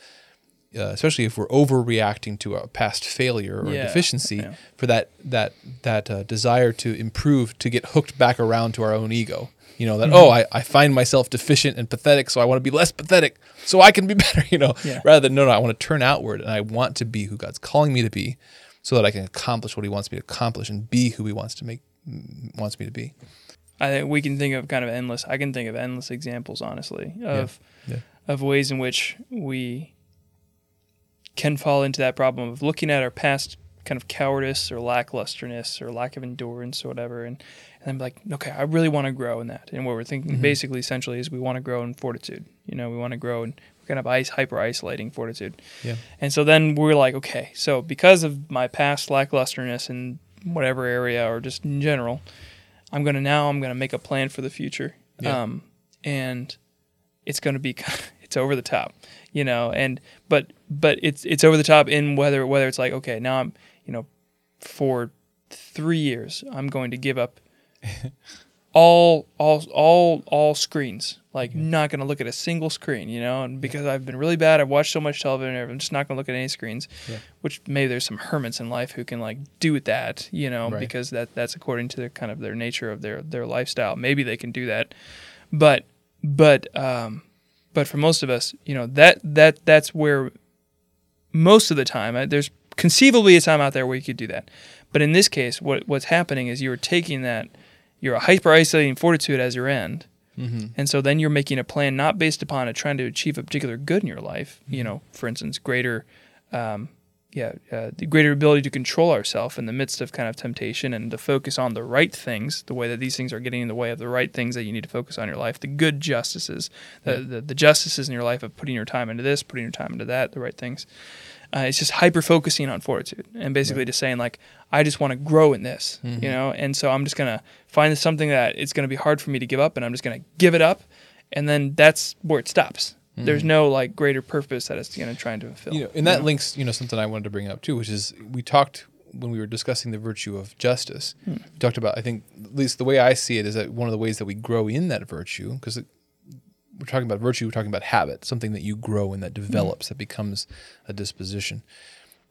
uh, especially if we're overreacting to a past failure or yeah, deficiency yeah. for that that that uh, desire to improve to get hooked back around to our own ego you know that mm-hmm. oh I, I find myself deficient and pathetic so i want to be less pathetic so i can be *laughs* better you know yeah. rather than no no i want to turn outward and i want to be who god's calling me to be so that i can accomplish what he wants me to accomplish and be who he wants to make wants me to be i think we can think of kind of endless i can think of endless examples honestly of of ways in which we can fall into that problem of looking at our past kind of cowardice or lacklusterness or lack of endurance or whatever and, and I'm like, okay, I really want to grow in that. And what we're thinking mm-hmm. basically essentially is we want to grow in fortitude. You know, we want to grow and we're kind of ice hyper isolating fortitude. Yeah. And so then we're like, okay, so because of my past lacklusterness in whatever area or just in general, I'm gonna now I'm gonna make a plan for the future. Yeah. Um, and it's gonna be *laughs* it's over the top you know and but but it's it's over the top in whether whether it's like okay now i'm you know for three years i'm going to give up *laughs* all all all all screens. Like not going to look at a single screen, you know. And because I've been really bad, I've watched so much television. I'm just not going to look at any screens. Yeah. Which maybe there's some hermits in life who can like do that, you know, Right. because that that's according to their kind of their nature of their their lifestyle. Maybe they can do that, but but um, but for most of us, you know, that that that's where most of the time uh, there's conceivably a time out there where you could do that. But in this case, what what's happening is you're taking that you're hyper isolating fortitude as your end. And so then you're making a plan not based upon a trying to achieve a particular good in your life. You know, for instance, greater, um, yeah, uh, the greater ability to control ourselves in the midst of kind of temptation and to focus on the right things, the way that these things are getting in the way of the right things that you need to focus on in your life, the good justices, the, the, the justices in your life of putting your time into this, putting your time into that, the right things. Uh, it's just hyper focusing on fortitude and basically just saying like I just want to grow in this, you know, and so I'm just gonna find something that it's gonna be hard for me to give up, and I'm just gonna give it up, and then that's where it stops. There's mm. no like greater purpose that it's gonna try to fulfill. you know, and that links, you know, something I wanted to bring up too, which is we talked when we were discussing the virtue of justice. Hmm. We talked about, I think, at least the way I see it is that one of the ways that we grow in that virtue, because we're talking about virtue, we're talking about habit, something that you grow in that hmm. develops, that becomes a disposition.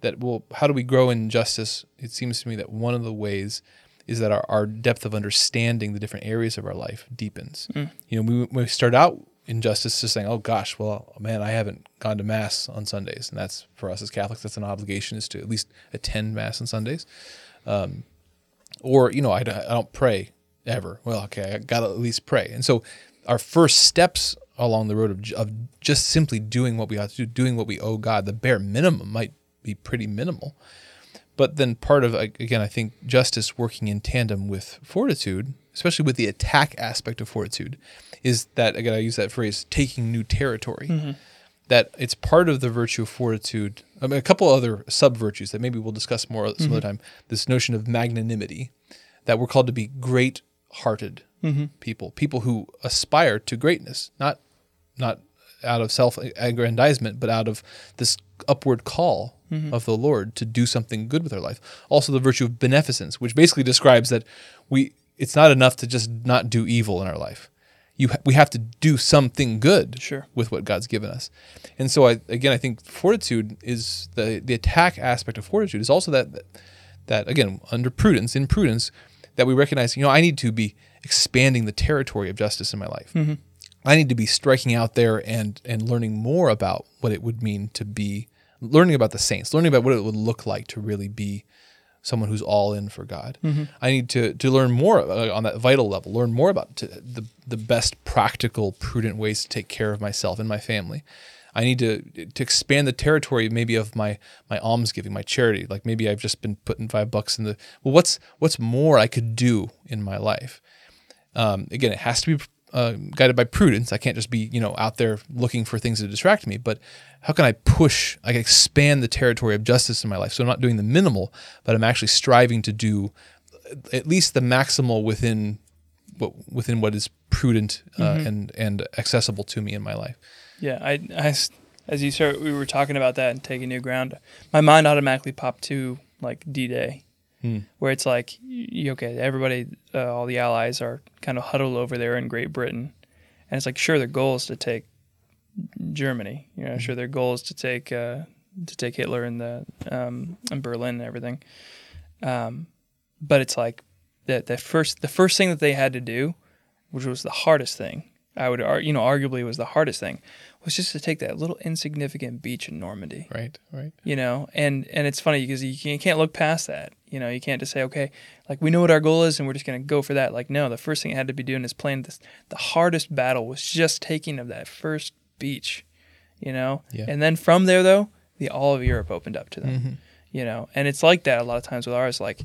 That well, how do we grow in justice? It seems to me that one of the ways is that our, our depth of understanding the different areas of our life deepens. Hmm. You know, we, we start out in to saying, oh gosh, well, man, I haven't gone to mass on Sundays. And that's for us as Catholics, that's an obligation is to at least attend mass on Sundays. Um, or, you know, I, I don't pray ever. Well, okay, I got to at least pray. And so our first steps along the road of, of just simply doing what we ought to do, doing what we owe God, the bare minimum might be pretty minimal. But then part of again, I think justice working in tandem with fortitude, especially with the attack aspect of fortitude, is that again I use that phrase taking new territory. Mm-hmm. That it's part of the virtue of fortitude. I mean, a couple other sub virtues that maybe we'll discuss more some other mm-hmm. time. This notion of magnanimity, that we're called to be great hearted mm-hmm. people, people who aspire to greatness, not not out of self aggrandizement, but out of this upward call of the Lord to do something good with our life. Also, the virtue of beneficence, which basically describes that we it's not enough to just not do evil in our life. You ha- we have to do something good Sure. with what God's given us. And so, I again, I think fortitude is the the attack aspect of fortitude is also that that again under prudence in prudence that we recognize you know I need to be expanding the territory of justice in my life. Mm-hmm. I need to be striking out there and and learning more about what it would mean to be learning about the saints, learning about what it would look like to really be someone who's all in for God. I need to to learn more uh, on that vital level, learn more about to, the the best practical, prudent ways to take care of myself and my family. I need to to expand the territory maybe of my my almsgiving, my charity. Like maybe I've just been putting five bucks in the well. What's what's more I could do in my life? um, again, it has to be uh, guided by prudence. I can't just be, you know, out there looking for things to distract me. But how can I push? I can expand the territory of justice in my life. So I'm not doing the minimal, but I'm actually striving to do at least the maximal within what within what is prudent uh, and and accessible to me in my life. Yeah, I as you start, we were talking about that and taking new ground. My mind automatically popped to like D Day, where it's like, okay, everybody, uh, all the allies are kind of huddled over there in Great Britain, and it's like, sure, their goal is to take Germany. You know, sure, their goal is to take uh, to take Hitler and the um, and Berlin and everything. Um, but it's like the the first the first thing that they had to do, which was the hardest thing, I would ar- you know arguably was the hardest thing, was just to take that little insignificant beach in Normandy. Right. Right. You know, and and it's funny because you can't look past that. You know, you can't just say, okay, like we know what our goal is and we're just gonna go for that. Like no, the first thing it had to be doing is playing this. The hardest battle was just taking of that first beach. You know, Yeah. and then from there though, the all of Europe opened up to them. You know, and it's like that a lot of times with ours. Like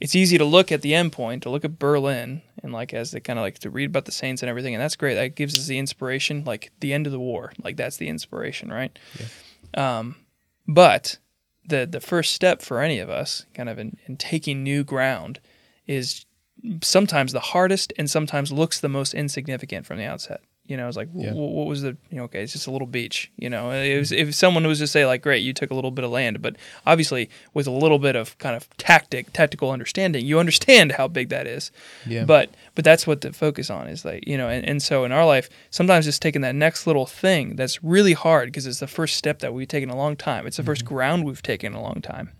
it's easy to look at the end point, to look at Berlin, and like as they kind of like to read about the saints and everything, and that's great. That gives us the inspiration, like the end of the war, like that's the inspiration, right? Um, but the the first step for any of us, kind of in, in taking new ground, is sometimes the hardest and sometimes looks the most insignificant from the outset. You know, I was like, Yeah. "Wh- what was the, you know, okay, it's just a little beach. You know, it was, if someone was to say like, great, you took a little bit of land, but obviously with a little bit of kind of tactic, tactical understanding, you understand how big that is. Yeah. But but that's what the focus on is like you know, and, and so in our life, sometimes it's taking that next little thing that's really hard because it's the first step that we've taken a long time. It's the first Mm-hmm. ground we've taken a long time.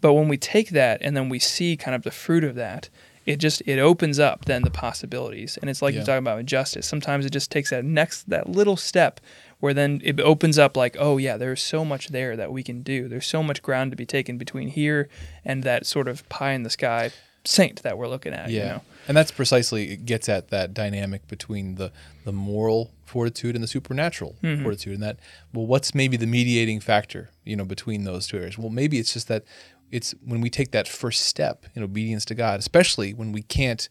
But when we take that and then we see kind of the fruit of that, it just it opens up then the possibilities. And it's like Yeah. you're talking about injustice. Sometimes it just takes that next that little step where then it opens up like, oh yeah, there's so much there that we can do. There's so much ground to be taken between here and that sort of pie in the sky saint that we're looking at. Yeah. You know? And that's precisely it gets at that dynamic between the the moral fortitude and the supernatural Mm-hmm. fortitude and that well what's maybe the mediating factor, you know, between those two areas? Well, maybe it's just that it's when we take that first step in obedience to God, especially when we can't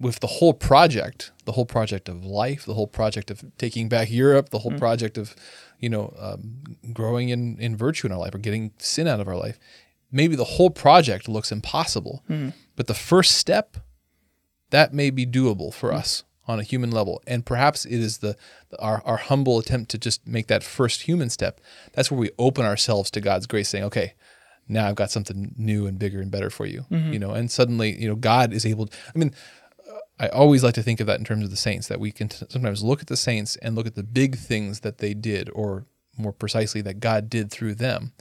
with the whole project, the whole project of life, the whole project of taking back Europe, the whole Mm-hmm. project of, you know, um, growing in, in virtue in our life or getting sin out of our life, maybe the whole project looks impossible. Mm-hmm. But the first step, that may be doable for Mm-hmm. us on a human level. And perhaps it is the our, our humble attempt to just make that first human step. That's where we open ourselves to God's grace, saying, okay, now I've got something new and bigger and better for you. Mm-hmm. You know, and suddenly, you know, God is able I mean, I always like to think of that in terms of the saints, that we can t- sometimes look at the saints and look at the big things that they did, or more precisely, that God did through them.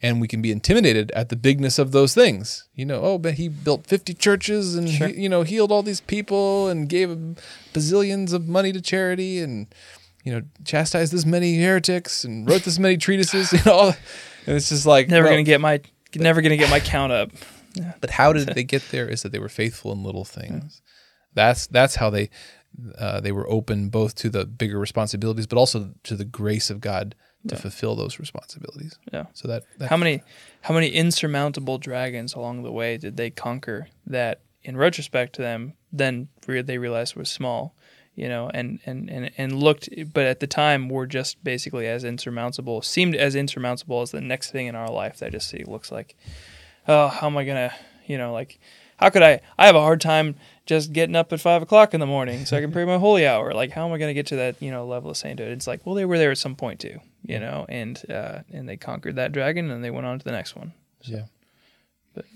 And we can be intimidated at the bigness of those things. You know, oh, but he built 50 churches and, he, you know, healed all these people and gave bazillions of money to charity and, you know, chastised this many heretics and wrote this many treatises, you know. And it's just like, Never well, gonna get my never gonna get my count up. but how did *laughs* they get there? Is that they were faithful in little things. That's that's how they uh, they were open both to the bigger responsibilities, but also to the grace of God to fulfill those responsibilities. Yeah. So that, that How many how many insurmountable dragons along the way did they conquer that in retrospect to them then re- they realized was small, you know, and, and, and, and looked but at the time were just basically as insurmountable, seemed as insurmountable as the next thing in our life that just see looks like oh, how am I gonna you know, like how could I I have a hard time just getting up at five o'clock in the morning so I can pray my holy hour. Like how am I gonna get to that, you know, level of sainthood? It's like, well they were there at some point too, you know, and uh and they conquered that dragon and they went on to the next one. yeah. But-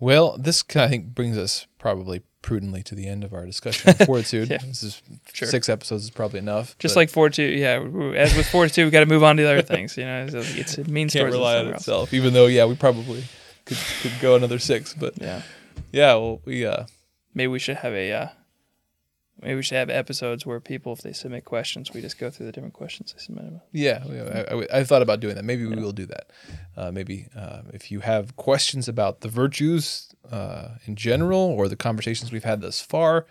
Well, this I think brings us probably prudently to the end of our discussion of *laughs* fortitude. Yeah. This is Sure. six episodes is probably enough. Just like fortitude, yeah. As with fortitude, we got to move on to the other things. You know, it's, it's it means can't rely on somewhere else. itself. Even though, yeah, we probably could could go another six, but Yeah, yeah, well, we uh, maybe we should have a. Uh, maybe we should have episodes where people, if they submit questions, we just go through the different questions they submitted. Yeah, yeah, I, I, I thought about doing that. Maybe we will do that. Uh, maybe uh, if you have questions about the virtues uh, in general, or the conversations we've had thus far,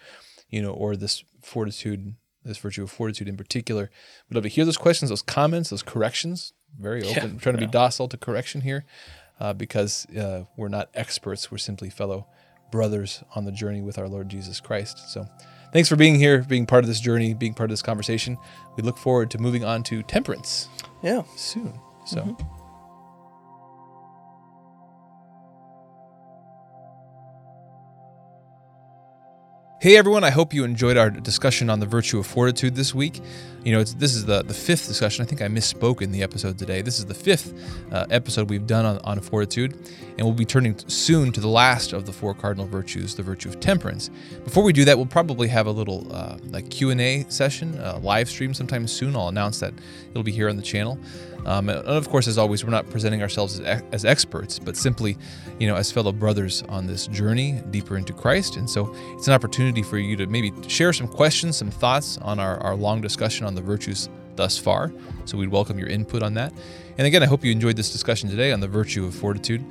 you know, or this fortitude, this virtue of fortitude in particular, we'd love to hear those questions, those comments, those corrections. Very open. Yeah, trying to yeah. be docile to correction here, uh, because uh, we're not experts. We're simply fellow brothers on the journey with our Lord Jesus Christ. So. Thanks for being here, being part of this journey, being part of this conversation. We look forward to moving on to temperance Yeah. soon. So, mm-hmm. Hey everyone, I hope you enjoyed our discussion on the virtue of fortitude this week. You know, this is the, the fifth discussion. I think I misspoke in the episode today. This is the fifth uh, episode we've done on, on fortitude, and we'll be turning soon to the last of the four cardinal virtues, the virtue of temperance. Before we do that, we'll probably have a little uh, like Q&A session, uh, live stream sometime soon. I'll announce that it'll be here on the channel. Um, and of course, as always, we're not presenting ourselves as, as experts, but simply, you know, as fellow brothers on this journey deeper into Christ. And so it's an opportunity for you to maybe share some questions, some thoughts on our, our long discussion on the virtues thus far. So we'd welcome your input on that. And again, I hope you enjoyed this discussion today on the virtue of fortitude.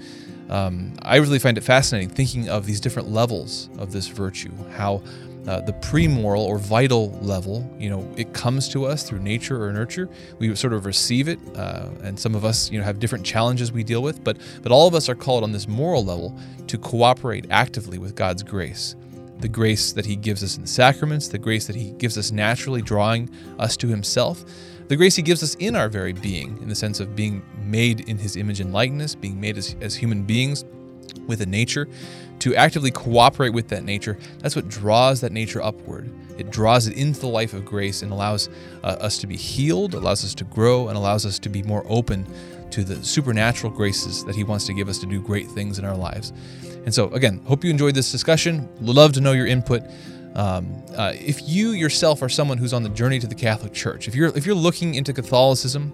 Um, I really find it fascinating thinking of these different levels of this virtue, how uh, the pre-moral or vital level, you know, it comes to us through nature or nurture. We sort of receive it, uh, and some of us, you know, have different challenges we deal with. But but all of us are called on this moral level to cooperate actively with God's grace, the grace that He gives us in the sacraments, the grace that He gives us naturally, drawing us to Himself, the grace He gives us in our very being, in the sense of being made in His image and likeness, being made as, as human beings with a nature, to actively cooperate with that nature, that's what draws that nature upward. It draws it into the life of grace and allows uh, us to be healed, allows us to grow, and allows us to be more open to the supernatural graces that He wants to give us to do great things in our lives. And so, again, hope you enjoyed this discussion. Love to know your input. Um, uh, if you yourself are someone who's on the journey to the Catholic Church, if you're if you're looking into Catholicism,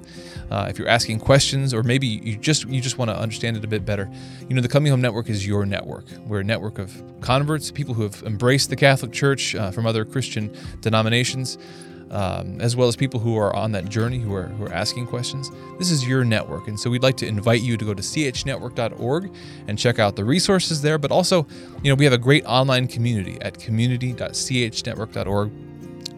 uh, if you're asking questions, or maybe you just you just want to understand it a bit better, you know the Coming Home Network is your network. We're a network of converts, people who have embraced the Catholic Church uh, from other Christian denominations um, as well as people who are on that journey who are, who are asking questions. This is your network. And so we'd like to invite you to go to chnetwork.org and check out the resources there. But also, you know, we have a great online community at community.chnetwork.org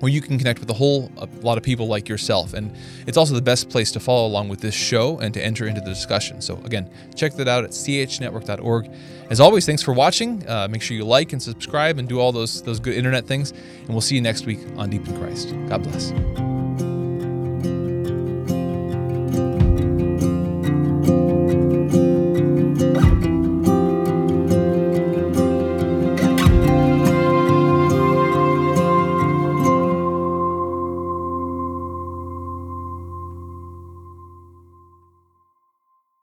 where you can connect with a whole a lot of people like yourself. And it's also the best place to follow along with this show and to enter into the discussion. So, again, check that out at chnetwork.org. As always, thanks for watching. Uh, make sure you like and subscribe and do all those, those good internet things. And we'll see you next week on Deep in Christ. God bless.